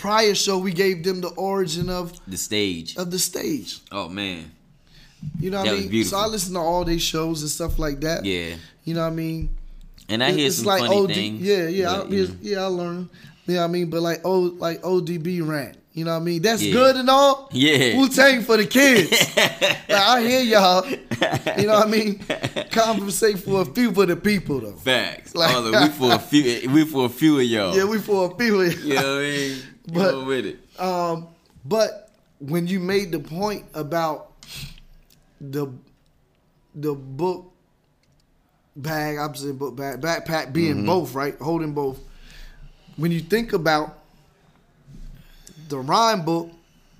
prior show we gave them the origin of The stage. of the stage. Oh man. You know what That I mean? beautiful. So I listen to all these shows and stuff like that. Yeah. You know what I mean? And I hear it's some like funny OD, things. Yeah, yeah, but, I, know. yeah. I learned. You know what I mean? But like O like ODB rant. You know what I mean? That's Yeah. good and all. Yeah. Wu Tang for the kids. like, I hear y'all. You know what I mean? Conversate for a few for the people though. Facts. Like- of- we for a few. We for a few of y'all. Yeah, we for a few. You know what I mean? But- Go with it. Um, but when you made the point about the the book bag, opposite book bag, backpack being Mm-hmm. both right, holding both. When you think about the rhyme book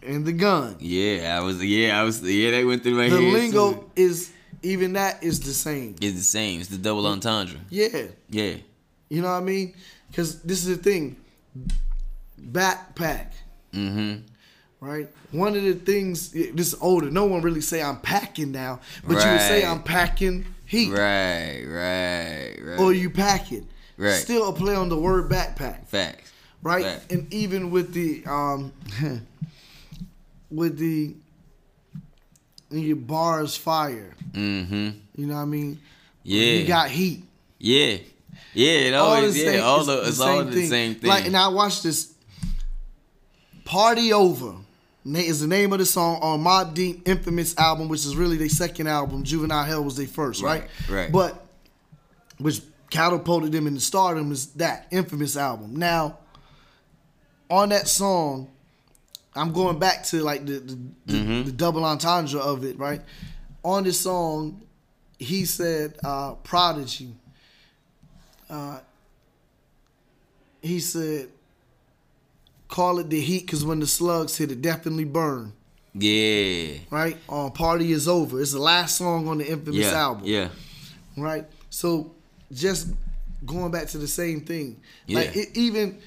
and the gun, Yeah, I was. Yeah, I was. Yeah, that went through my the head. The lingo too. is even that is the same. It's the same. It's the double entendre. Yeah, Yeah. you know what I mean? Because this is the thing, backpack. Mm-hmm. right? One of the things this is older. No one really say I'm packing now, but you would say I'm packing heat, Right. Right. Right. or you packing. Right. Still a play on the word backpack, Facts. right? Fact. And even with the um, with the and your bars fire, Mm-hmm. you know what I mean? Yeah. You got heat. yeah. Yeah. It always. the Yeah. same- all the, it's all same the same thing. Like, and I watched this. Party Over is the name of the song on Mobb Deep infamous album, which is really their second album. Juvenile Hell was their first, right? Right, right. But which catapulted them into stardom is that infamous album. Now, on that song, I'm going back to like the the, Mm-hmm. the double entendre of it, right? On this song, he said, uh, "Prodigy." Uh, he said, "Call it the heat, cause when the slugs hit, it definitely burn." yeah. Right? On "Party Is Over." It's the last song on the infamous Yeah. album Yeah. right? So just going back to the same thing, like Yeah. it, even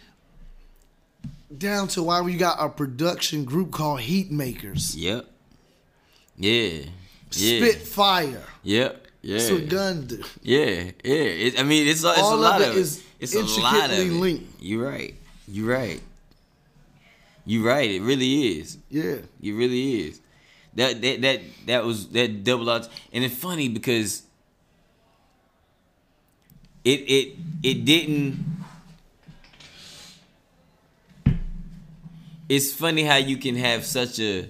down to why we got a production group called Heat Makers, Yep. Yeah. Yeah. Spitfire. Yep. Yeah. What gun. Yeah, yeah. It, I mean, it's, it's All a of lot it of is it. It's a lot of it. intricately linked. You're right. You're right. You're right. It really is. Yeah, It really is. That that that that was that double out, and it's funny because it it it didn't. It's funny how you can have such a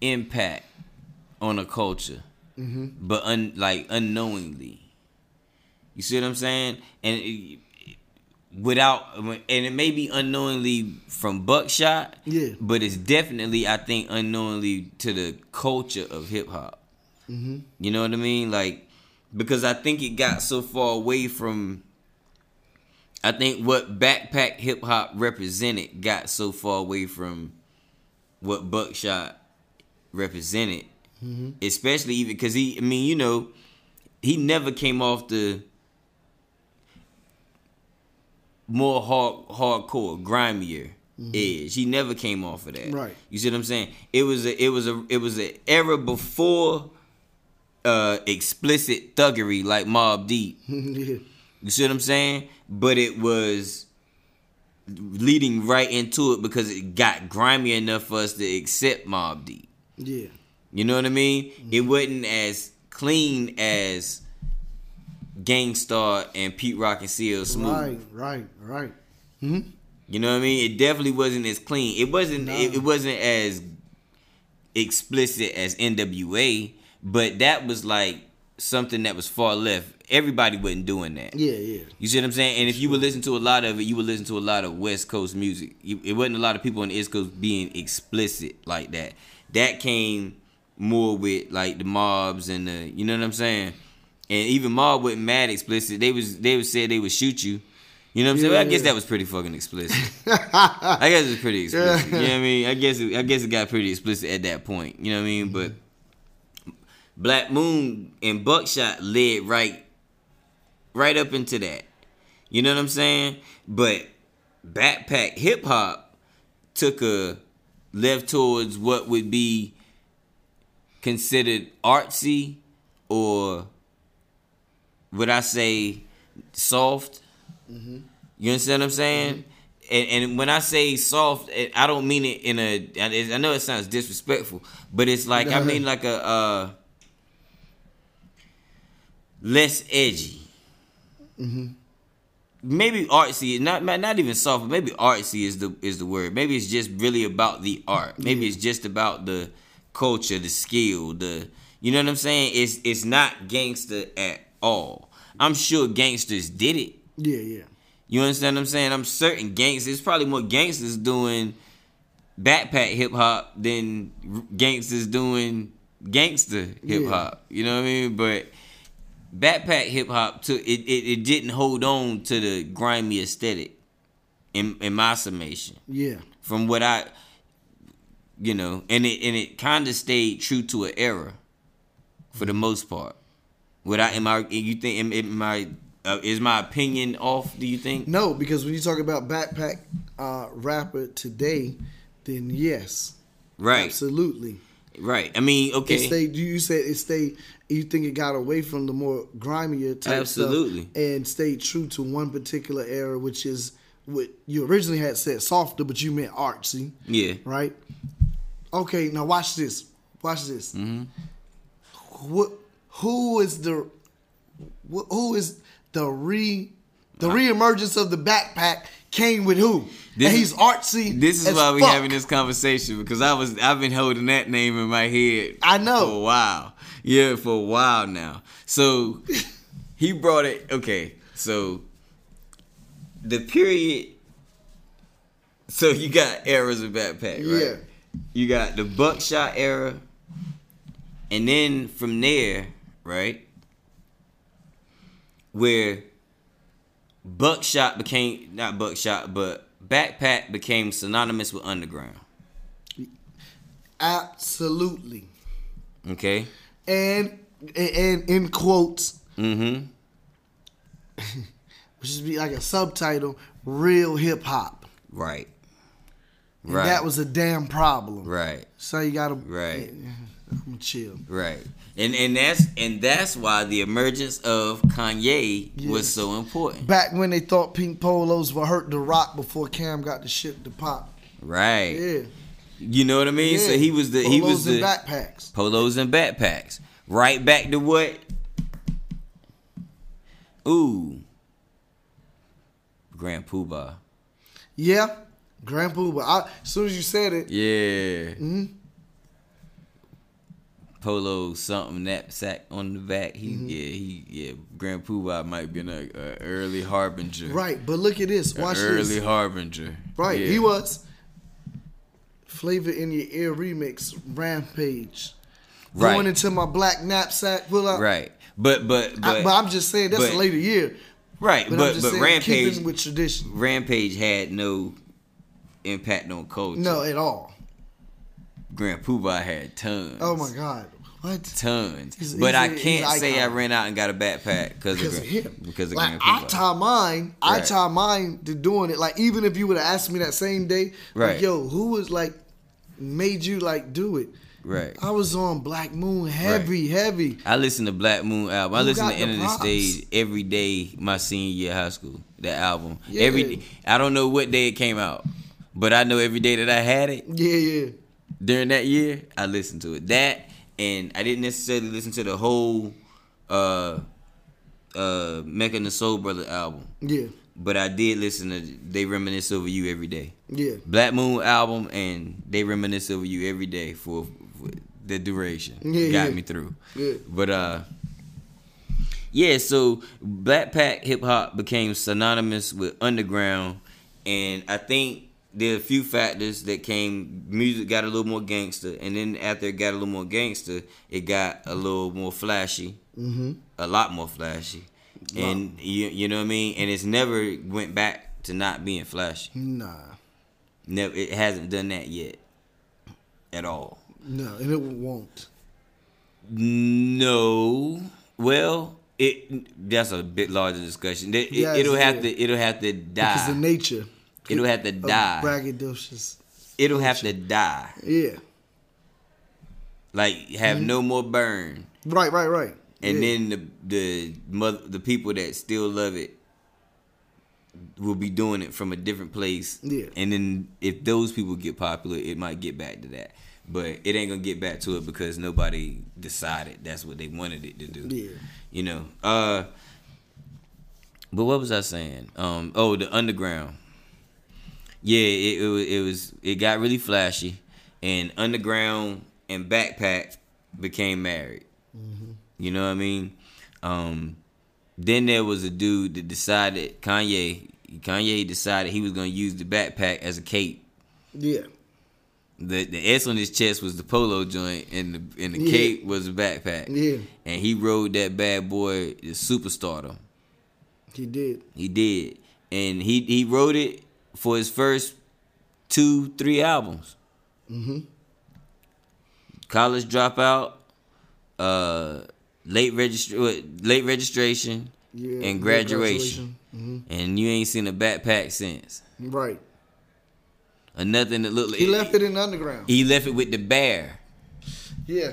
impact on a culture, mm-hmm. but un, like unknowingly. You see what I'm saying? And it, without, and it may be unknowingly from Buckshot, Yeah. but it's definitely, I think, unknowingly to the culture of hip hop. Mm-hmm. You know what I mean? Like, because I think it got so far away from. I think what backpack hip hop represented got so far away from what Buckshot represented, mm-hmm. especially even because he. I mean, you know, he never came off the more hard, hardcore, grimier edge. He never came off of that. Right. You see what I'm saying? It was a. It was a. It was an era before uh explicit thuggery like Mobb Deep. yeah, You see what I'm saying? But it was leading right into it because it got grimy enough for us to accept Mobb Deep. yeah, You know what I mean? It wasn't as clean as Gang Starr and Pete Rock and CL Smooth. right, right, right. Hmm? You know what I mean? It definitely wasn't as clean. It wasn't. No. It, it wasn't as explicit as NWA, but that was like something that was far left. Everybody wasn't doing that. Yeah, yeah, You see what I'm saying? And if you would listen to a lot of it, you would listen to a lot of West Coast music. It wasn't a lot of people on the East Coast being explicit like that. That came more with like the mobs and the, you know what I'm saying? And even mob wasn't mad explicit. They was they would say they would shoot you. You know what I'm saying? Well, I guess that was pretty fucking explicit. I guess it was pretty explicit. You know what I mean? I guess it, I guess it got pretty explicit at that point. You know what I mean? But Black Moon and Buckshot led right right up into that. You know what I'm saying? But backpack hip hop took a left towards what would be considered artsy or would I say soft? You understand what I'm saying? and, and when I say soft, I don't mean it in a. I know it sounds disrespectful, but it's like I mean like a uh, less edgy. Mm-hmm. Maybe artsy, not not even soft, but maybe artsy is the is the word. Maybe it's just really about the art. Maybe it's just about the culture, the skill, the you know what I'm saying. It's it's not gangster at all. I'm sure gangsters did it. Yeah, yeah. You understand what I'm saying? I'm certain gangsters, it's probably more gangsters doing backpack hip hop than gangsters doing gangster hip hop. Yeah. You know what I mean? But backpack hip hop took it, it, it didn't hold on to the grimy aesthetic in in my summation. Yeah. From what I you know, and it and it kind of stayed true to an era for the most part. Would I am I you think am, am I uh, is my opinion off? Do you think? No, because when you talk about backpack uh, rapper today, then yes, right, absolutely, right. I mean, okay. It stayed, you said it stayed. You think it got away from the more grimier type absolutely. stuff and stayed true to one particular era, which is what you originally had said softer, but you meant artsy. Yeah. Right. Okay, now watch this. Watch this. Mm-hmm. What? Who is the? Who is the re the uh, reemergence of the backpack came with who? This and he's artsy. This is why we having this conversation because I was I've been holding that name in my head. I know for a while. Yeah, for a while now. So he brought it. Okay, so the period. So you got eras of backpack, right? Yeah. You got the buckshot era, and then from there, right? where buckshot became not buckshot, but backpack became synonymous with underground. Absolutely. Okay. And and in quotes. Mm-hmm. which should be like a subtitle, real hip hop. Right. And right. That was a damn problem. Right. So you gotta right. I'm chill. Right. And and that's and that's why the emergence of Kanye yes. was so important. Back when they thought pink polos were hurt the rock before Cam got the shit to pop. Right. Yeah. You know what I mean? Yeah. So he was the polos he was the backpacks. Polos and backpacks. Right back to what? Ooh. Grand Puba. Yeah. Grand Puba. as soon as you said it. Yeah. Mm-hmm polo something knapsack on the back. He mm-hmm. yeah he yeah Grand Puba might be an a early harbinger. Right, but look at this. Watch early this. Early harbinger. Right, yeah. he was. Flavor in your ear remix Rampage. Right. Going into my black knapsack pull out. Right, but but but, I, but I'm just saying that's but, a later year. Right, but but, but Rampage with tradition. Rampage had no impact on culture. No, at all. Grand Puba had tons. Oh my god. What? Tons. He's, but he's, I can't say I ran out and got a backpack because of, him. Because of like, Grand Puba. I tie mine. Right. I tie mine to doing it. Like even if you would have asked me that same day, right? Like, Yo, who was like made you like do it? Right. I was on Black Moon heavy, right. heavy. I listened to Black Moon album. I listened to Enta da Stage every day my senior year of high school. That album. Yeah. Every I don't know what day it came out, but I know every day that I had it. Yeah, yeah during that year, I listened to it. That and I didn't necessarily listen to the whole uh uh Mecca and the Soul Brother album. Yeah. But I did listen to They Reminisce Over You every day. Yeah. Black Moon album and They Reminisce Over You every day for, for the duration. Yeah. Got yeah. me through. Yeah. But uh yeah, so Backpack hip hop became synonymous with underground and I think there are a few factors that came. Music got a little more gangster, and then after it got a little more gangster, it got a little more flashy, mm-hmm. a lot more flashy, wow. and you you know what I mean. And it's never went back to not being flashy. Nah, never. It hasn't done that yet, at all. No, and it won't. No. Well, it that's a bit larger discussion. It, will have yeah. to it'll have to die because the nature. It'll have to die. Braggadocious. It'll have to die. Yeah. Like have mm-hmm. no more burn. Right, right, right. And yeah. then the the mother the people that still love it will be doing it from a different place. Yeah. And then if those people get popular, it might get back to that. But it ain't gonna get back to it because nobody decided that's what they wanted it to do. Yeah. You know. Uh but what was I saying? Um oh the underground. Yeah, it, it was it was it got really flashy and underground and backpack became married. You know what I mean? Um then there was a dude that decided Kanye Kanye decided he was gonna use the backpack as a cape. Yeah. The the S on his chest was the polo joint, and the and the Yeah. cape was a backpack. Yeah. And he rode that bad boy to superstardom. He did. He did, and he he wrote it for his first two three albums. Mm-hmm. College dropout, uh, late registra- late registration, Yeah. and graduation. hmm and you ain't seen a backpack since. Right. Or nothing that looked like He left it in the underground. He left it with the bear. Yeah.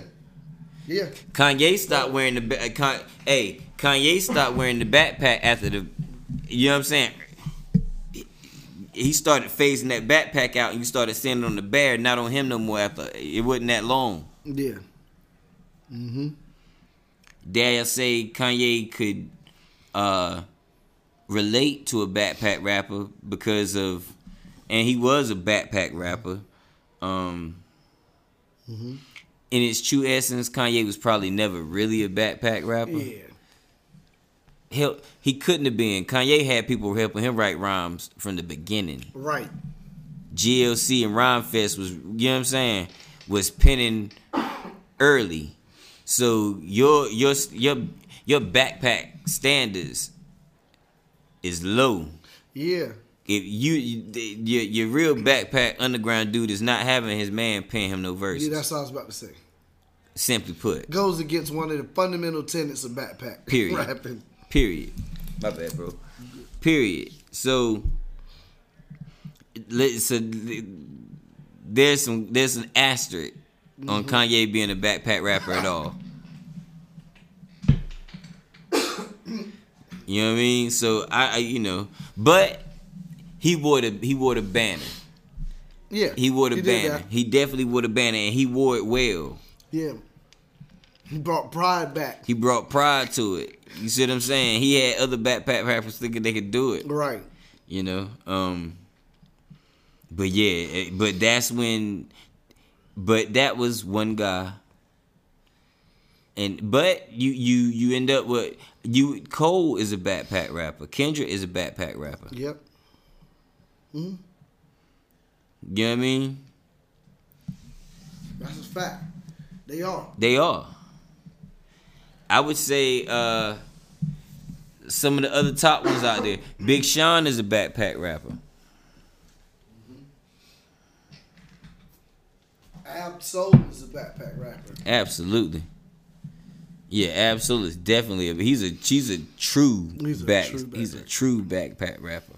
Yeah. Kanye stopped wearing the ba- Con- hey Kanye stopped wearing the backpack after the you know what I'm saying. He started phasing that backpack out, and you started seeing it on the bear, not on him no more. After it wasn't that long. Yeah. Mm-hmm. Dare say Kanye could uh, relate to a backpack rapper because of, and he was a backpack rapper. Um, Mm-hmm. In its true essence, Kanye was probably never really a backpack rapper. Yeah. Hell, he couldn't have been. Kanye had people helping him write rhymes from the beginning. Right. GLC and Rhymefest was, you know what I'm saying, was penning early. So your your your your backpack standards is low. Yeah. If you, you your your real backpack underground dude is not having his man paying him no verses. Yeah, that's what I was about to say. Simply put, Goes against one of the fundamental tenets of backpack Period. rapping. Period. My bad, bro. Period. So, so there's some there's an asterisk on mm-hmm. Kanye being a backpack rapper at all. You know what I mean? So I, I you know, but he wore the he wore the banner. Yeah. He wore the did banner. He definitely wore the banner, and he wore it well. Yeah. He brought pride back. He brought pride to it. You see what I'm saying? He had other backpack rappers thinking they could do it. Right. you know um but yeah eh, but that's when but that was one guy and but you you you end up with J. Cole is a backpack rapper Kendra is a backpack rapper Yep. hmm you know what i mean That's a fact. They are. they are i would say uh some of the other top ones out there big sean is a backpack rapper Ab Soul is a backpack rapper. Absolutely. Yeah, absolutely. Definitely. He's a he's a true He's a back true he's a backpack. true backpack rapper.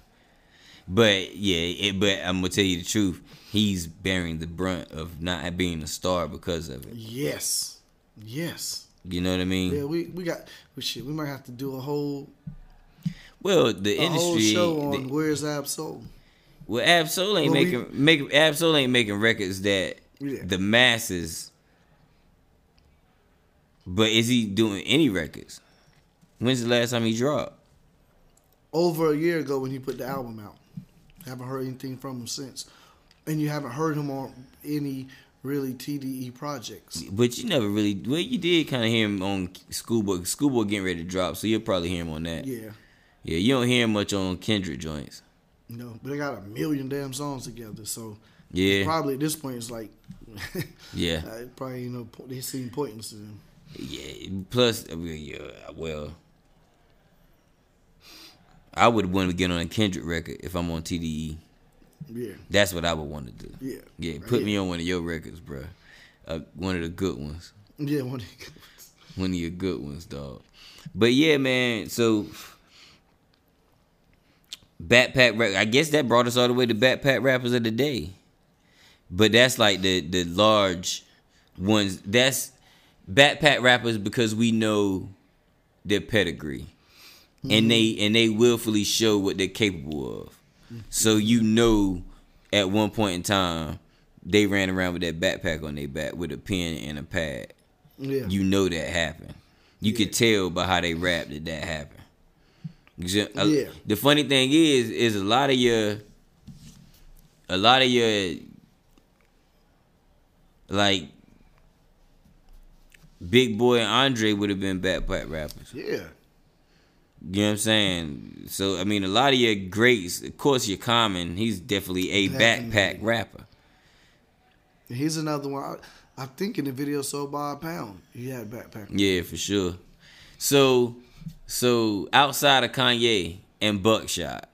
But yeah, it, but I'm gonna tell you the truth. He's bearing the brunt of not being a star because of it. Yes. Yes. You know what I mean? Yeah, we, we got well, shit. We might have to do a whole Well, the a whole industry. show on the- where's Ab Soul. well, Ab Soul ain't Well, we- making make Ab Soul ain't making records that Yeah. the masses. But is he doing any records? When's the last time he dropped? Over a year ago when he put the album out. Haven't heard anything from him since. And you haven't heard him on any really TDE projects. But you never really well you did kind of hear him on Schoolboy. Schoolboy getting ready to drop, so you'll probably hear him on that. Yeah, Yeah. you don't hear him much on Kendrick joints. No, but they got a million damn songs together. So Yeah, probably at this point it's like, yeah, uh, probably you know they see importance to them. yeah. Plus, I mean, yeah, well, I would want to get on a Kendrick record if I'm on TDE. Yeah, That's what I would want to do. yeah, Yeah, put Yeah. me on one of your records, bro. Uh, one of the good ones. yeah. One of the- good ones. One of your good ones, dog. But yeah, man. So backpack rap. I guess that brought us all the way to backpack rappers of the day. But that's like the the large ones. That's backpack rappers because we know their pedigree. mm-hmm. and they and they willfully show what they're capable of. So you know, at one point in time, they ran around with that backpack on their back with a pen and a pad. Yeah. You know that happened. You yeah. could tell by how they rap that that happened. Uh, yeah. The funny thing is, is a lot of your, a lot of your, like, Big Boi and Andre would have been backpack rappers. Yeah. You know what I'm saying? So I mean, a lot of your greats, of course, your Common. He's definitely a definitely. backpack rapper. He's another one. I, I, think in the video sold by a pound, he had backpack. Yeah, for sure. So, so outside of Kanye and Buckshot,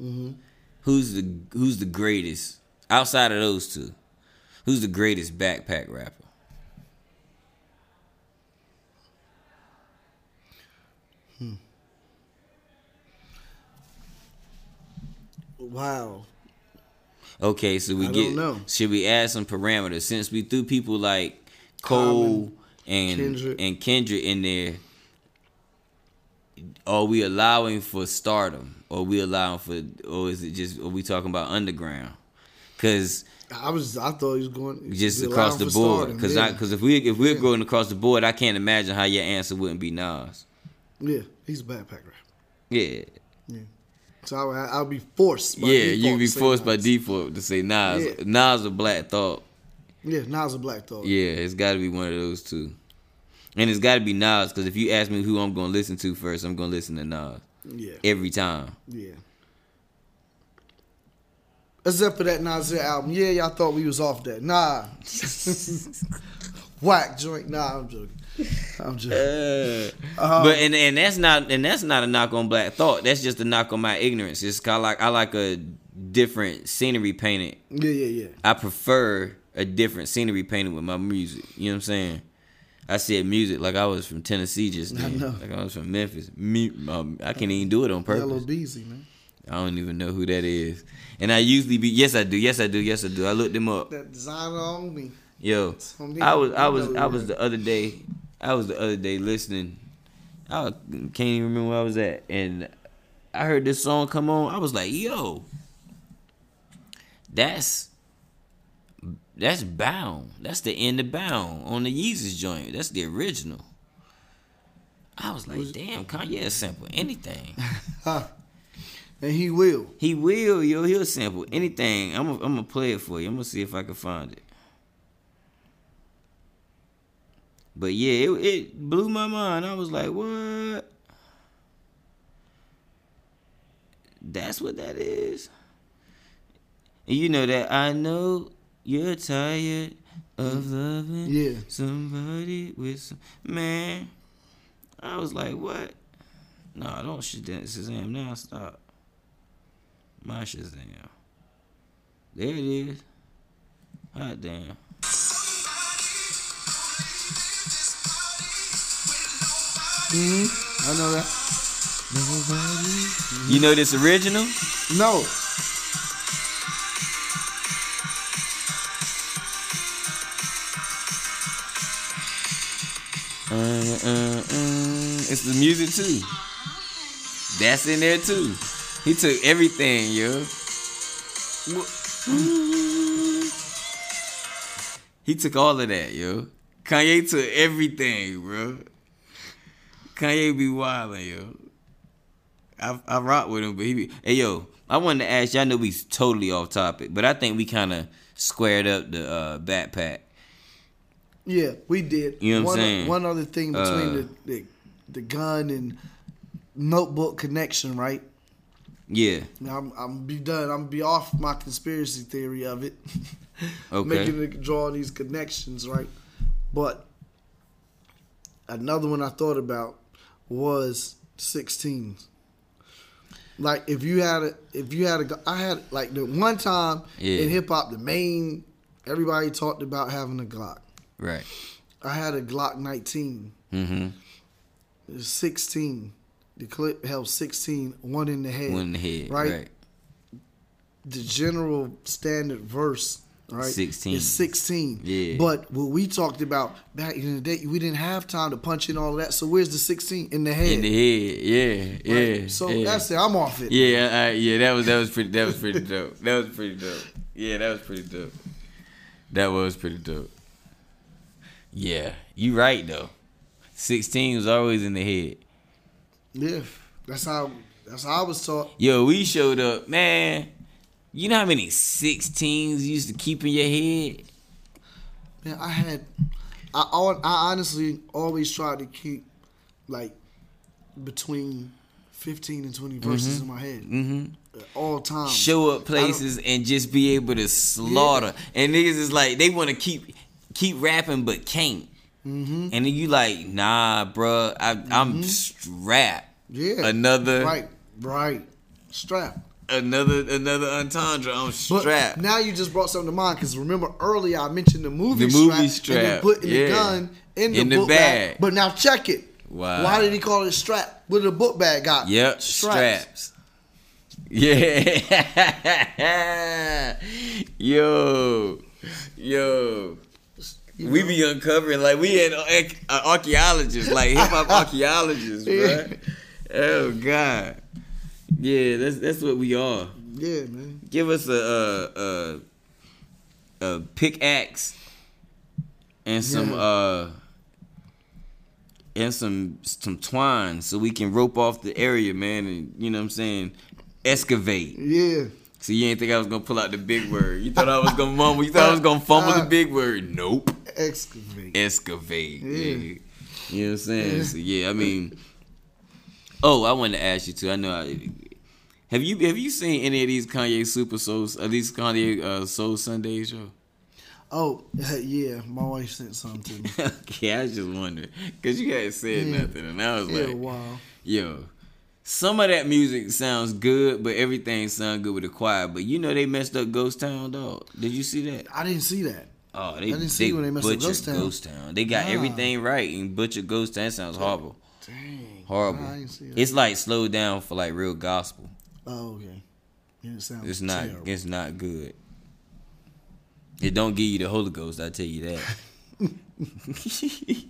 mm-hmm. who's the who's the greatest outside of those two? Who's the greatest backpack rapper? Hmm. Wow. Okay, so we I get. Should we add some parameters since we threw people like Cole Common, and Kendrick. and Kendrick in there? Are we allowing for stardom, or we allowing for, or is it just? Are we talking about underground? Because I was, I thought he was going just across the board. Because yeah. because if we if we're yeah. going across the board, I can't imagine how your answer wouldn't be Nas. Yeah, he's a backpacker. Yeah. Yeah. So I, I'll be forced. yeah, you'd be forced by default to say Nas. Yeah. Nas a Black Thought. Yeah, Nas a Black Thought. Yeah, it's got to be one of those two. And it's got to be Nas because if you ask me who I'm going to listen to first, I'm going to listen to Nas. Yeah. Every time. Yeah. Except for that Nas album. Yeah, y'all thought we was off that. Nah. Whack joint. Nah, I'm joking. I'm just. Uh, um, but and and that's not and that's not a knock on Black Thought. That's just a knock on my ignorance. It's kind of like I like a different scenery painted. Yeah, yeah, yeah. I prefer a different scenery painted with my music. You know what I'm saying? I said music like I was from Tennessee just then. I know. Like I was from Memphis. Me, um, I can't even do it on purpose. Yella Beezy, man. I don't even know who that is. And I usually be yes I do, yes I do, yes I do. I looked them up. That designer on me. Yo, I was I was I was the other day I was the other day listening. I can't even remember where I was at, and I heard this song come on. I was like, "Yo, that's that's Bound. That's the end of Bound on the Yeezus joint. That's the original." I was like, "Damn, Kanye sample anything." and he will. He will, yo. He'll sample anything. I'm gonna play it for you. I'm gonna see if I can find it. But yeah, it, it blew my mind. I was like, what? That's what that is. And you know that I know you're tired of loving yeah. somebody with some man. I was like, what? No, I don't Shazam now. Stop. My Shazam. There it is. Hot damn. Mm-hmm. I know that. Nobody. You know this original? No. Uh, uh, uh. It's the music too. That's in there too. He took everything, yo. He took all of that, yo. Kanye took everything, bro. Kanye be wildin', yo. I I rock with him, but he be hey yo. I wanted to ask. Y'all know we totally off topic, but I think we kind of squared up the uh, backpack. Yeah, we did. You know what one, I'm saying? One other thing between uh, the, the the gun and notebook connection, right? Yeah. Now I'm I'm be done. I'm be off my conspiracy theory of it. okay. Making it draw these connections, right? But another one I thought about was 16. Like if you had a, if you had a, I had like the one time yeah. in hip hop, the main everybody talked about having a Glock. Right. I had a Glock 19. Mm-hmm. 16. The clip held 16, one in the head. One in the head. Right. right. The general standard verse Right, 16. It's sixteen. Yeah. But what we talked about back in the day, we didn't have time to punch in all of that. So where's the sixteen in the head? In the head, yeah, Right? yeah. So yeah. that's it. I'm off it. Yeah, uh, yeah, that was that was pretty that was pretty dope. That was pretty dope. Yeah, that was pretty dope. That was pretty dope. Yeah, you right though. Sixteen was always in the head. Yeah. That's how. That's how I was taught. Yo, we showed up, man. You know how many sixteens you used to keep in your head? Man, I had. I I honestly always tried to keep like between fifteen and twenty verses in my head Mm-hmm. all time. Show up places and just be able to slaughter. And niggas is like they want to keep keep rapping but can't. Mm-hmm. And then you like, nah, bruh, I, I'm strapped. Yeah. Another Right. Right. Strap. Another another entendre. I'm But strapped. now you just brought something to mind because remember earlier I mentioned the movie, The movie strap, and putting yeah. the gun in the, In the book bag. But now check it. Wow. Why did he call it strap? What did the book bag got? Yep, straps. Yeah. yo. Yo. We be uncovering like we had an archaeologists, like hip hop archaeologists, bro. Oh God. Yeah, that's that's what we are. Yeah, man. Give us a a, a, a pickaxe and some Yeah. uh and some some twine so we can rope off the area, man, and you know what I'm saying, excavate. Yeah. So you ain't think I was gonna pull out the big word. You thought I was gonna mumble. You thought I was gonna fumble the big word. Nope. Excavate. Excavate. Yeah. Yeah. You know what I'm saying? Yeah. So yeah, I mean. Oh, I wanted to ask you too. I know. I, have you have you seen any of these Kanye Super Souls? At least Kanye uh, Soul Sunday show? Oh, yeah. My wife sent something to me. okay, I was just wondering because you hadn't said Yeah. nothing, and I was Yeah, like, wow. yo. Some of that music sounds good, but everything sounds good with the choir. But you know they messed up Ghost Town, dog. Did you see that? I didn't see that. Oh, they, I didn't see they when they messed up Ghost Town. Ghost Town. They got Nah. everything right and butchered Ghost Town. That sounds horrible. Dang. Horrible. I didn't see that. It's like slowed down for like real gospel. Oh, okay. It sounds It's not. terrible. It's not good. It don't give you the Holy Ghost. I tell you that.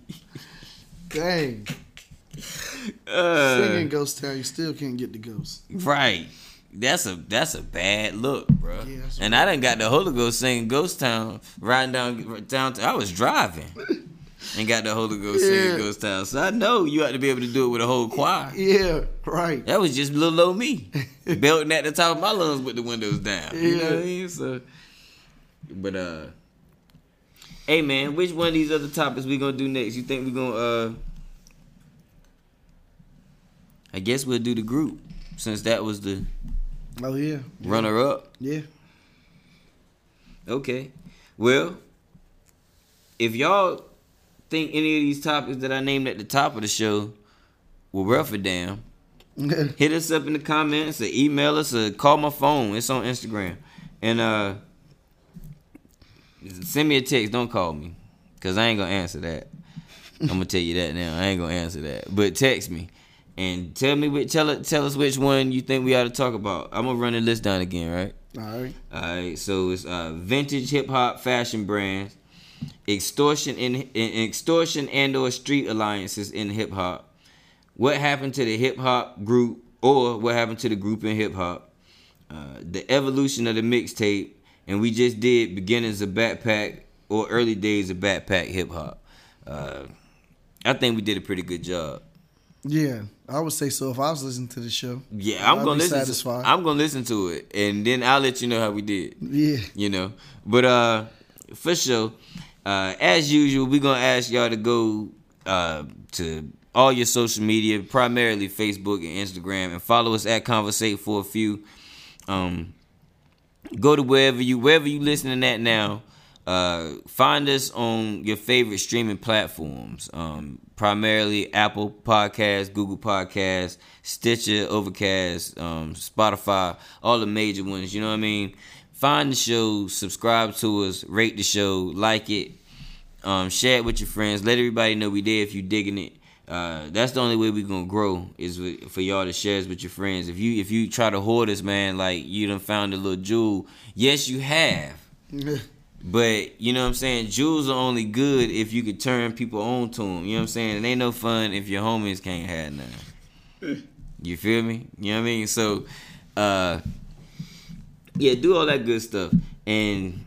Dang. Uh, Singing Ghost Town, you still can't get the ghost. right. That's a that's a bad look, bro. Yeah, and I done got the Holy Ghost singing Ghost Town riding down down. I was driving and got the Holy Ghost Yeah. singing Ghost Town. So I know you ought to be able to do it with a whole choir. Yeah, right. That was just little old me, belting at the top of my lungs with the windows down. You know what I Yeah. mean? So, but uh, hey man, which one of these other topics we gonna do next? You think we gonna uh? I guess we'll do the group since that was the Oh, yeah. runner up. Yeah. Okay, well, if y'all think any of these topics that I named at the top of the show were rough or damn, hit us up in the comments or email us or call my phone. It's on Instagram. And uh send me a text. Don't call me. Cause I ain't gonna answer that. I'm gonna tell you that now. I ain't gonna answer that. But text me. And tell me which tell it tell us which one you think we ought to talk about. I'm gonna run the list down again, right? All right. Alright, so it's uh vintage hip hop fashion brands, extortion in, in extortion and or street alliances in hip hop. What happened to the hip hop group or what happened to the group in hip hop? Uh, the evolution of the mixtape, and we just did beginnings of backpack or early days of backpack hip hop. Uh, I think we did a pretty good job. Yeah, I would say so if I was listening to the show. Yeah, I'm I'd gonna listen. satisfied. To, I'm gonna listen to it, and then I'll let you know how we did. Yeah. you know. But uh, for sure, uh, as usual, we're gonna ask y'all to go uh to all your social media, primarily Facebook and Instagram, and follow us at Conversate for a few. Um, go to wherever you wherever you listening at now. Uh, find us on your favorite streaming platforms. Um, primarily Apple Podcasts, Google Podcasts, Stitcher, Overcast, um, Spotify, all the major ones. You know what I mean? Find the show, subscribe to us, rate the show, like it, um, share it with your friends. Let everybody know we there if you digging it. Uh, that's the only way we gonna grow is with, for y'all to share us with your friends. If you if you try to hoard us, man, like you done found a little jewel. Yes, you have. But you know what I'm saying? Jewels are only good if you could turn people on to them. You know what I'm saying? It ain't no fun if your homies can't have none. You feel me? You know what I mean? So, uh, yeah, do all that good stuff and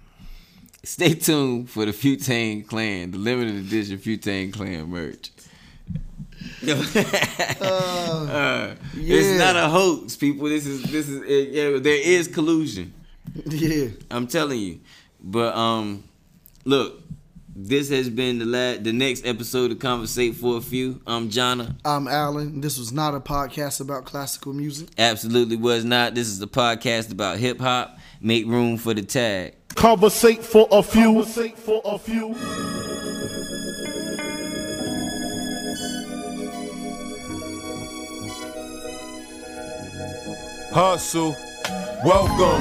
stay tuned for the Futane Clan, the limited edition Futane Clan merch. uh, yeah. It's not a hoax, people. This is this is it, yeah. There is collusion. Yeah. I'm telling you. But um, look, this has been the la- the next episode of Conversate for a Few. I'm Jonna. I'm Alan. This was not a podcast about classical music. Absolutely was not. This is a podcast about hip hop. Make room for the tag. Conversate for a few. Conversate for a few. Hustle. Welcome,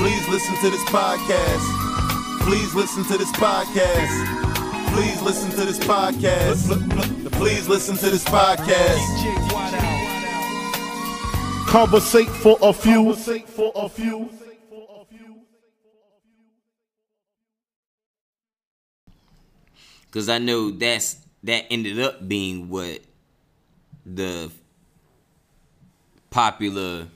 Please listen to this podcast. Please listen to this podcast. Please listen to this podcast. Please listen to this podcast. Conversate for a few. Conversate for a few. Cause I know that's that ended up being what the popular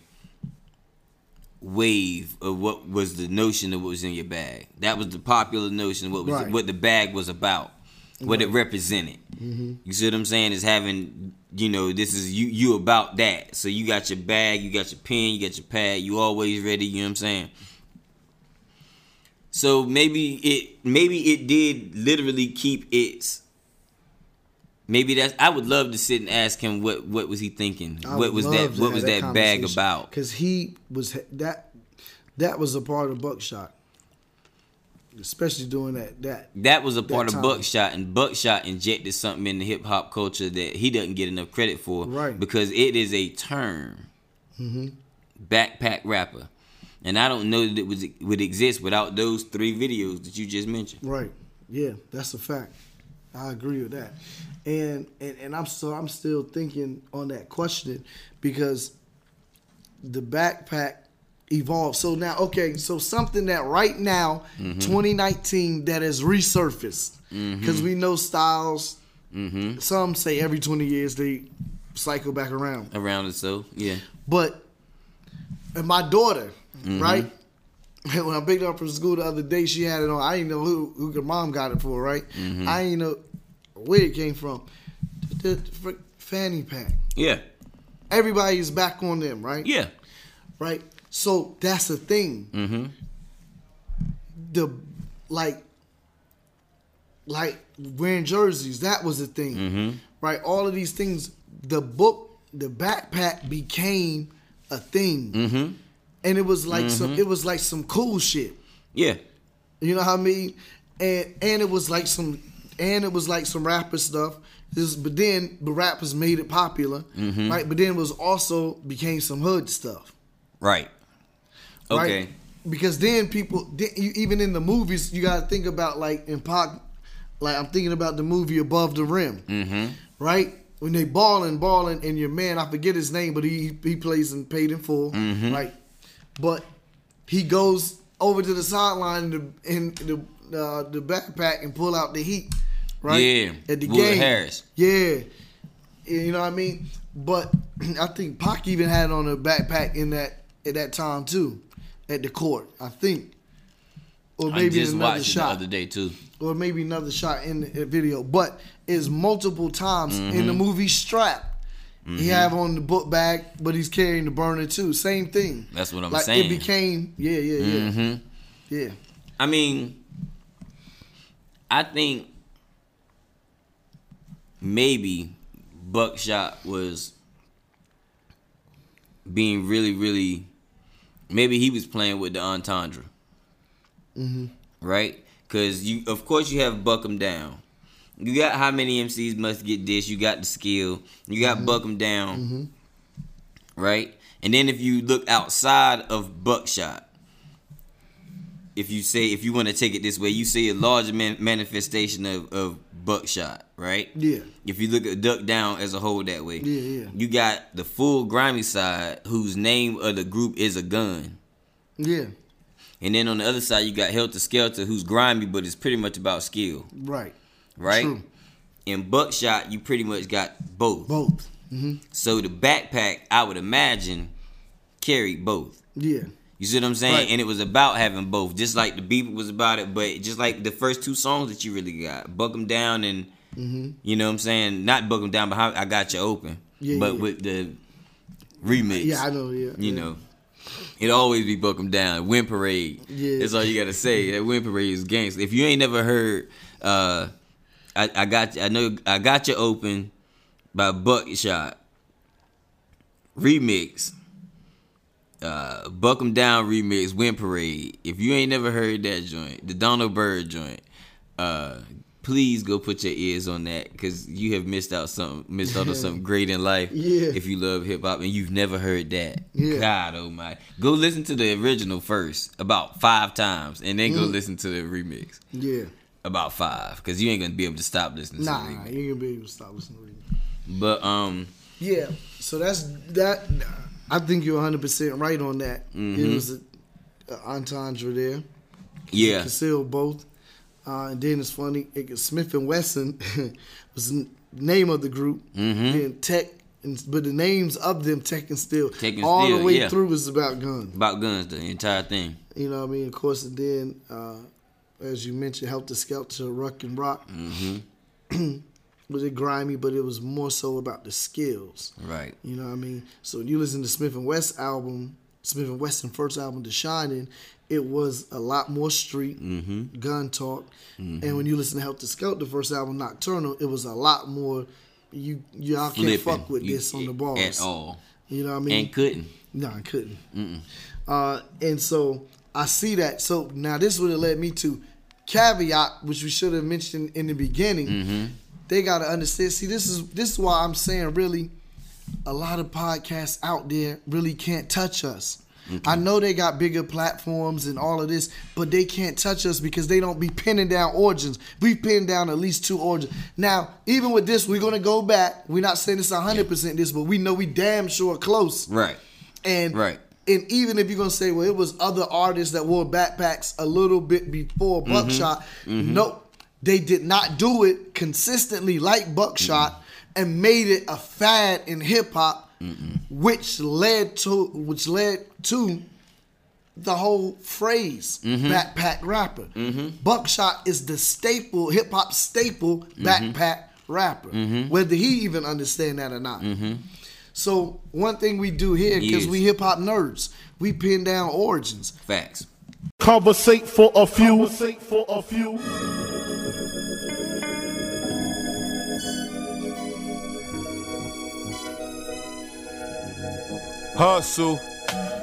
wave of what was the notion of what was in your bag. That was the popular notion of what was Right. what the bag was about, what it represented. Mm-hmm. You see what I'm saying? Is having you know this is you you about that. So you got your bag, you got your pen, you got your pad, you always ready. You know what I'm saying? So maybe it maybe it did literally keep its. Maybe that's. I would love to sit and ask him what what was he thinking. I what was that? What was that, bag about? Because he was that that was a part of Buckshot, especially doing that that. That was a part that of. Buckshot, and Buckshot injected something in the hip hop culture that he doesn't get enough credit for, Right. Because it is a term, Mm-hmm. backpack rapper, and I don't know that it was would exist without those three videos that you just mentioned. Right. Yeah, that's a fact. I agree with that. And and, and I'm so I'm still thinking on that question because the backpack evolved. So now okay, so something that right now, mm-hmm. 2019 that has resurfaced. Mm-hmm. Because we know styles mm-hmm. some say every 20 years they cycle back around. Around it, so yeah, But and my daughter, right? When I picked her up from school the other day, she had it on. I didn't know who who her mom got it for, right? I didn't know where it came from. The, the fanny pack. yeah, Everybody is back on them, right? yeah. Right. So that's the thing. Mm-hmm. The like, like wearing jerseys. That was the thing, Mm-hmm. right? All of these things. The book, the backpack became a thing, Mm-hmm. And it was like some. It was like some cool shit. Yeah. You know what I mean? And and it was like some and it was like some rapper stuff. This, but then the rappers made it popular, Mm-hmm. right? But then it was also became some hood stuff, Right. right? Okay. Because then people, then you, even in the movies, you got to think about like in Pac, like I'm thinking about the movie Above the Rim, Mm-hmm. right? When they balling, balling, and your man, I forget his name, but he he plays in Paid in Full, Mm-hmm. right? But he goes over to the sideline in the in the uh, the backpack and pull out the heat, right? Yeah. At the Wood game, Harris. yeah. You know what I mean? But I think Pac even had it on a backpack in that at that time too, at the court. I think, or maybe another shot the other day too. or maybe another shot in the video, but is multiple times in Mm-hmm. the movie Strap. He have on the book bag, but he's carrying the burner too. Same thing. That's what I'm like saying. It became yeah, yeah, yeah, Mm-hmm. yeah. I mean, I think maybe Buckshot was being really, really. Maybe he was playing with the entendre, Mm-hmm. right? Cause you, of course, you have Buck 'em down. You got how many MCs must get this? You got the skill. You got Mm-hmm. Buck 'em down, right? And then if you look outside of Buckshot, if you say if you want to take it this way, you see a larger man, manifestation of, of Buckshot, right? Yeah. If you look at Duck Down as a whole that way, Yeah, yeah. You got the full grimy side, whose name of the group is a gun. Yeah. And then on the other side, you got Heltah Skeltah, who's grimy, but it's pretty much about skill, Right. Right? True. In Buckshot, you pretty much got both. Both. So the backpack, I would imagine, carried both. Yeah. You see what I'm saying? Right. And it was about having both, just like the beat was about it, but just like the first two songs that you really got, Buck 'em Down and, you know what I'm saying? Not Buck 'em Down, but How I Got You Open. Yeah, but yeah. with the remix. Yeah, I know. Yeah. You yeah. know, it always be buck 'em down. Wind parade. Yeah. That's all you gotta say. That wind parade is gangster. If you ain't never heard, uh, I, I got I know I got you open by Buckshot remix. Uh, Buck 'em down remix, Wind Parade. If you ain't never heard that joint, the Donald Byrd joint, uh, please go put your ears on that because you have missed out something, missed out on something great in life. Yeah. If you love hip hop and you've never heard that, Yeah. God oh my, go listen to the original first about five times and then Mm. go listen to the remix Yeah. About five because you ain't gonna be able to stop listening Nah, to you ain't gonna be able to stop listening to. But um, Yeah. So that's that. I think you're 100 percent right on that. Mm-hmm. It was a, a entendre there. yeah, Concealed both. Uh, and then it's funny. It, Smif-N-Wessun was the name of the group. Mm-hmm. Then Tek, and, but the names of them, Tek and Steele, Tek and all Steele, the way yeah. through was about guns. about guns, the entire thing. You know what I mean? Of course, and then uh, as you mentioned, Heltah Skeltah, Ruck and Rock. Mm-hmm. was it grimy? But it was more so about the skills. Right. You know what I mean? So when you listen to Smith and West album, Smif-N-Wessun first album, Dah Shinin', it was a lot more street, Mm-hmm. gun talk. And when you listen to Heltah Skeltah, the first album, Nocturnal, it was a lot more. You y'all can't fuck with You- this on the bars at all, You know what I mean? and couldn't. No, I couldn't. Uh, and so I see that. So now this would have led me to caveat, which we should have mentioned in the beginning. Mm-hmm. They got to understand. See, this is this is why I'm saying really, a lot of podcasts out there really can't touch us. Mm-hmm. I know they got bigger platforms and all of this, but they can't touch us because they don't be pinning down origins. We pinned down at least two origins. Now, even with this, we're gonna go back. We're not saying it's 100 percent this, but we know we damn sure close. Right. And Right. And even if you're gonna say, well, it was other artists that wore backpacks a little bit before Mm-hmm. Buckshot. Nope, they did not do it consistently like Buckshot and made it a fad in hip hop, which led to which led to the whole phrase Mm-hmm. backpack rapper. Buckshot is the staple, hip hop staple Mm-hmm. backpack rapper, whether he even understand that or not. So one thing we do here, because Yes. we hip hop nerds, we pin down origins. Facts. Conversate for a few. Conversate for a few. Hustle.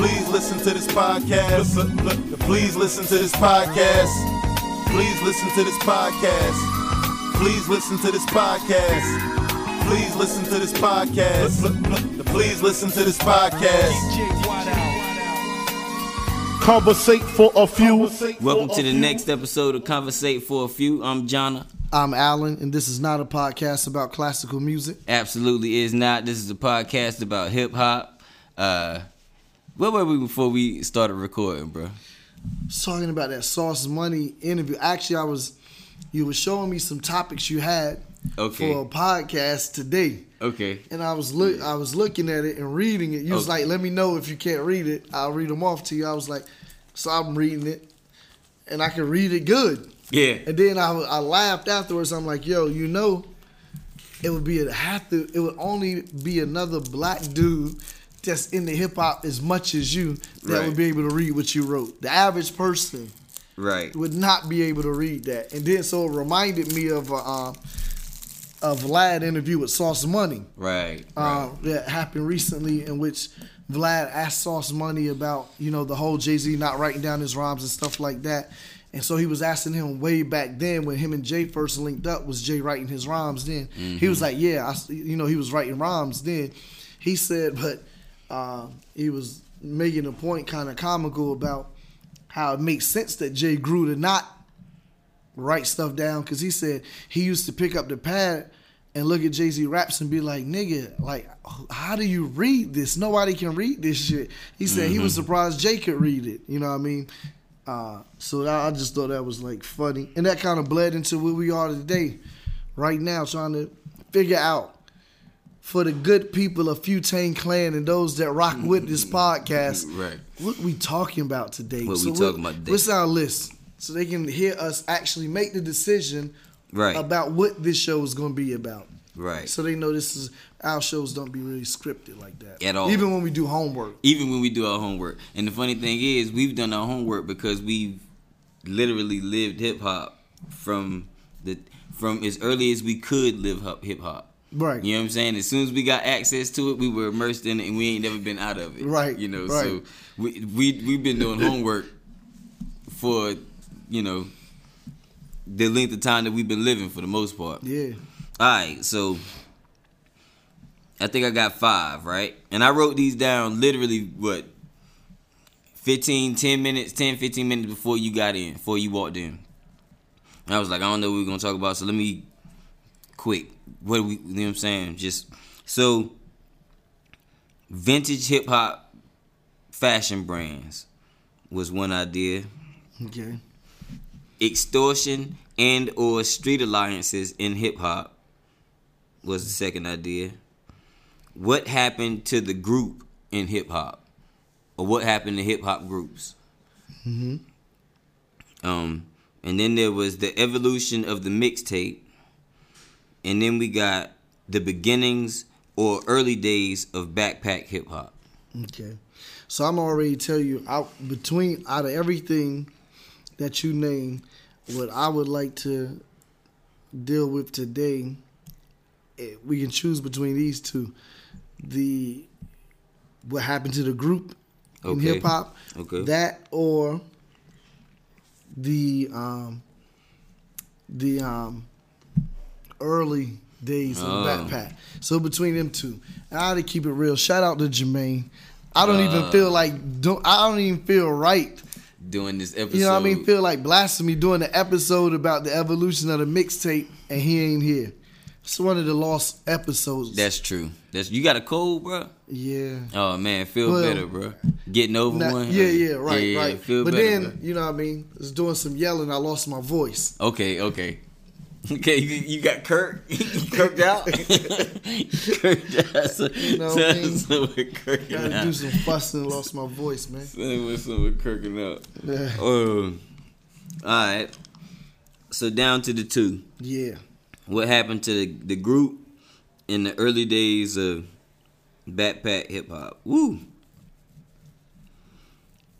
Please listen to this podcast. Please listen to this podcast. Please listen to this podcast. Please listen to this podcast. Please listen to this podcast. Please listen to this podcast. Conversate for a few. Welcome to the next episode of Conversate for a Few. I'm Jonna. I'm Alan, and this is not a podcast about classical music. Absolutely is not. This is a podcast about hip hop. Uh, where were we before we started recording, bro? was talking about that Sauce Money interview. Actually, I was you were showing me some topics you had Okay. for a podcast today. Okay. And I was look, I was looking at it and reading it. You was like, "Let me know if you can't read it. I'll read them off to you." I was like, "So I'm reading it, and I can read it good." Yeah. And then I, I laughed afterwards. I'm like, "Yo, you know, it would be a have to. It would only be another black dude that's in the hip hop as much as you that Right. would be able to read what you wrote. The average person Right. would not be able to read that. And then so it reminded me of a uh, a Vlad interview with Sauce Money Right. uh, that happened recently, in which Vlad asked Sauce Money about you know the whole Jay Z not writing down his rhymes and stuff like that. And so he was asking him way back then when him and Jay first linked up, was Jay writing his rhymes then? He was like, yeah, I, you know, he was writing rhymes then. He said, but uh, he was making a point kind of comical about how it makes sense that Jay grew to not write stuff down because he said he used to pick up the pad and look at Jay Z raps and be like, nigga, like, how do you read this? Nobody can read this shit. He said he was surprised Jay could read it. You know what I mean? Uh, so I I just thought that was like funny. And that kind of bled into where we are today, right now, trying to figure out for the good people of Futane Clan and those that rock mm-hmm. with this podcast, Right. what we talking about today? What we talking about today? What's our list? So they can hear us actually make the decision Right. about what this show is going to be about. Right. So they know this is our shows don't be really scripted like that At all. Even when we do homework. even when we do our homework. And the funny thing is, we've done our homework because we've literally lived hip hop from the from as early as we could live hip hop. Right. You know what I'm saying? As soon as we got access to it, we were immersed in it, and we ain't never been out of it. Right, You know, right. so we we we've been doing homework for you know the length of time that we've been living for the most part. Yeah. All right, so I think I got five, right? And I wrote these down literally, what, 15, 10 minutes, 10, 15 minutes before you got in, before you walked in. And I was like, I don't know what we're going to talk about, so let me quick. What we, you know what I'm saying? Just, so, vintage hip hop fashion brands was one idea Okay. extortion and or street alliances in hip hop was the second idea. What happened to the group in hip hop, or what happened to hip hop groups? Mm-hmm. Um, and then there was the evolution of the mixtape, and then we got the beginnings or early days of backpack hip hop. Okay. So I'm already tell you out between out of everything that you name, what I would like to deal with today, eh, we can choose between these two. The what happened to the group in Okay. hip hop. Okay. That or the um the um early days of Oh. backpack. So between them two, and I had to keep it real. Shout out to Jermaine. I don't Uh. even feel like do, I don't even feel right. Doing this episode, You know what I mean? Feel like blasphemy doing the episode about the evolution of the mixtape and he ain't here. It's one of the lost episodes. That's true. That's you got a cold, bro. yeah. Oh man, feel better, bro. Getting over Not- one. yeah, yeah, right, Yeah, yeah, right. Feel but better, then, bro. you know what I mean? I was doing some yelling, I lost my voice. Okay, okay. Okay, you, you got Kirk. Kirked out. Kirked out. So, You know what I mean? so Gotta out. do some fussing, lost my voice, man. So we're, so we're kirking out. Yeah. Um, all right. So down to the two. Yeah. What happened to the, the group in the early days of backpack hip hop? Woo.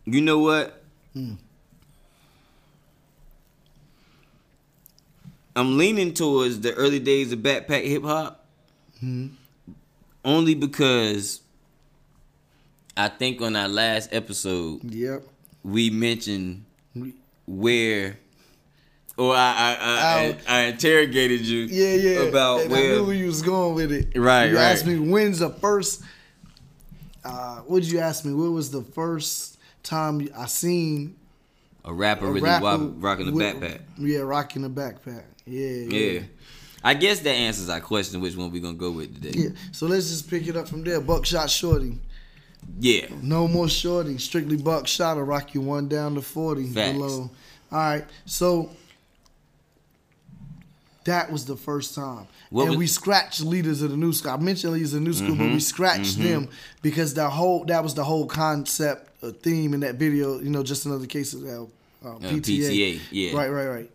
You know what? I'm leaning towards the early days of backpack hip hop. Only because I think on our last episode Yep. we mentioned where or I I, I. I, I interrogated you Yeah, yeah. about and I where knew where you was going with it. Right, You right. asked me when's the first. Uh, what did you ask me? What was the first time I seen a rapper a really rapper rocking a backpack. Yeah, rocking a backpack. Yeah, yeah. Yeah. I guess that answers our question which one we gonna go with today. Yeah. So let's just pick it up from there. Buckshot Shorty. Yeah. No more shorty. Strictly buckshot will rock you one down to 40 Facts. below. All right. So that was the first time. What and was- we scratched leaders of the new school. I mentioned leaders of the new school, but we scratched them because the whole that was the whole concept, uh, theme in that video. You know, just another case of that uh, PTA. PTA, yeah. Right, right, right.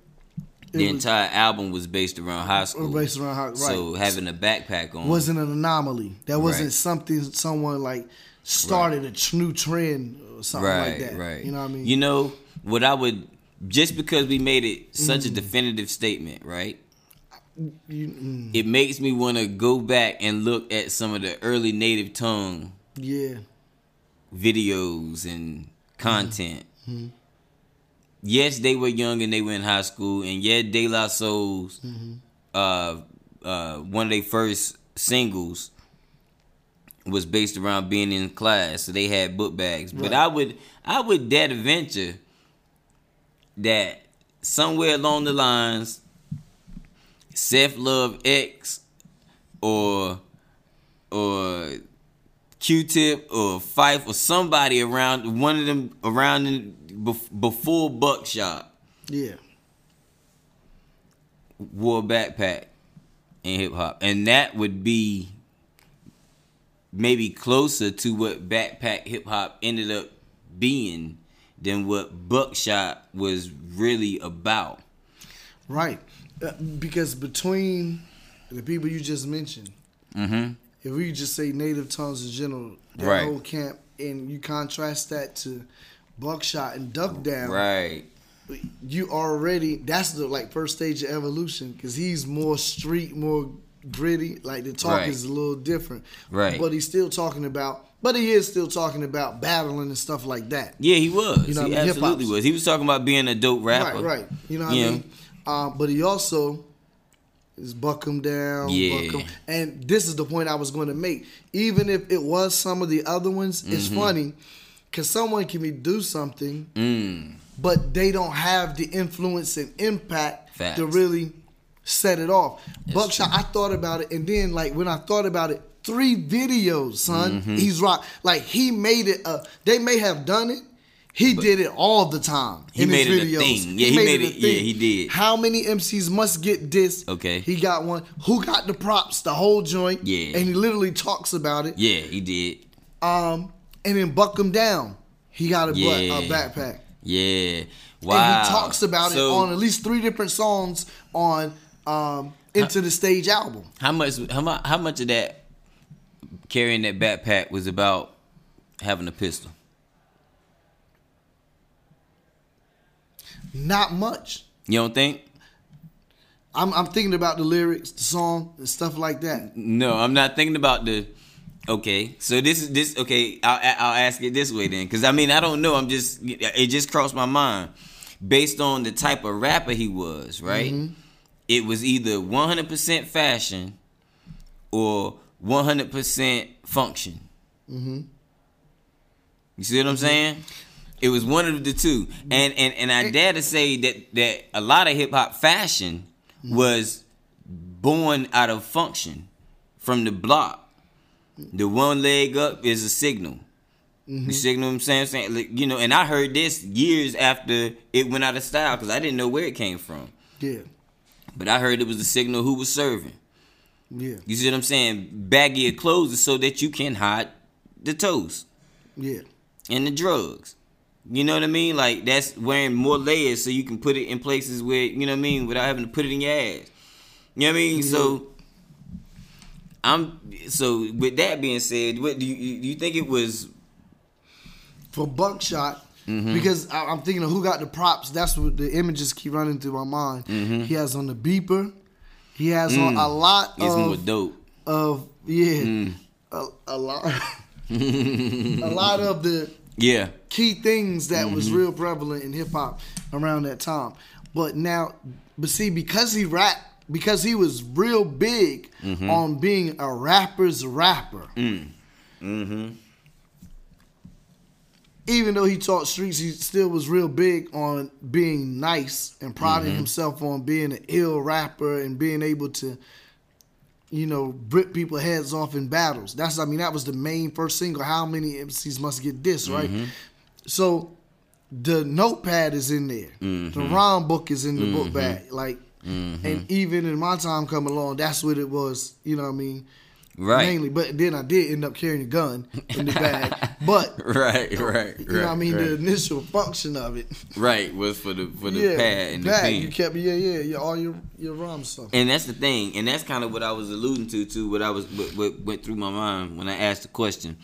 The was- entire album was based around high school. based around high- So right. having a backpack on wasn't an anomaly. That wasn't Right. something someone like started a new trend or something right, like that. right. You know what I mean? You know what I would just because we made it such Mm. a definitive statement, right? You- mm, It makes me want to go back and look at some of the early native tongue yeah. videos and content. Mm-hmm. Yes, they were young and they were in high school, and yeah, De La Soul's Mm-hmm. uh, uh, one of their first singles was based around being in class, so they had book bags. But I would, I would dare to venture that somewhere along the lines, Seth Love X or or Q-Tip or Fife or somebody around one of them around in, before Buckshot Yeah. wore a backpack in hip hop, and that would be maybe closer to what backpack hip hop ended up being than what Buckshot was really about. Right. Uh, because between the people you just mentioned, Mm-hmm. If we just say native tongues in general, that Right. whole camp, and you contrast that to Buckshot and Duck Down, Right. you already that's the like first stage of evolution because he's more street, more gritty. Like the talk Right. is a little different, Right. But he's still talking about, but he is still talking about battling and stuff like that. Yeah, he was. You know he I mean? absolutely Hip-hop's- was. He was talking about being a dope rapper. Right, right. You know what Yeah. I mean? Um, but he also is buck 'em down, Yeah. buck him. And this is the point I was going to make. Even if it was some of the other ones, it's Mm-hmm. funny because someone can do something, Mm. but they don't have the influence and impact Facts. to really set it off. Buckshot, I thought about it, and then like when I thought about it, three videos, son. Mm-hmm. He's rock. Like he made it. Uh, they may have done it. He did it all the time. He in made his it a videos. thing. Yeah, he made it- yeah, he did. How many MCs must get this? Okay. He got one. Who got the props? The whole joint. Yeah. And he literally talks about it. Yeah, he did. Um, and then buck 'em down. He got a, bu- Yeah. a backpack. Yeah. Wow. And he talks about it on at least three different songs on um Enta da Stage album. How much? How much? How much of that carrying that backpack was about having a pistol? Not much. You don't think? I'm I'm thinking about the lyrics, the song, and stuff like that. No, I'm not thinking about the. Okay, so this is this. Okay, I'll I'll ask it this way then, because I mean I don't know. I'm just it just crossed my mind, based on the type of rapper he was. Right, mm-hmm. it was either 100% fashion, or 100% function. Mm-hmm. You see what I'm mm-hmm. saying? It was one of the two, mm-hmm. and and and I dare to say that that a lot of hip hop fashion mm-hmm. was born out of function from the block. Mm-hmm. The one leg up is a signal. You signal what I'm saying? saying like, you know, and I heard this years after it went out of style because I didn't know where it came from. Yeah. But I heard it was a signal who was serving. Yeah. You see what I'm saying? Baggy of clothes is so that you can hide the toes Yeah. and the drugs. You know what I mean? Like that's wearing more layers so you can put it in places where you know what I mean without having to put it in your ass. You know what I mean? So I'm so with that being said, what do you do you think it was For Buckshot, Mm-hmm. because I, I'm thinking of who got the props. That's what the images keep running through my mind. Mm-hmm. He has on the beeper. He has on a lot Mm. it's more of dope? of yeah, Mm. a, a lot, a lot of the Yeah. key things that was Mm-hmm. real prevalent in hip hop around that time. But now, but see, because he rap, because he was real big Mm-hmm. on being a rapper's rapper. Mm. Mm-hmm. Even though he taught streets, he still was real big on being nice and priding Mm-hmm. himself on being an ill rapper and being able to, you know, rip people heads off in battles. That's I mean that was the main first single. How many MCs must get this right? Mm-hmm. So the notepad is in there. Mm-hmm. The rhyme book is in the book bag. Like, and even in my time coming along, that's what it was. You know what I mean? Right. Mainly, but then I did end up carrying a gun in the bag. but Right, right, you know what I mean? right. The initial function of it. Right, was for the for the yeah, pad and the bag. pen. You kept yeah, yeah, yeah, all your your rhyme stuff. And that's the thing, and that's kind of what I was alluding to, too. What I was what, what went through my mind when I asked the question.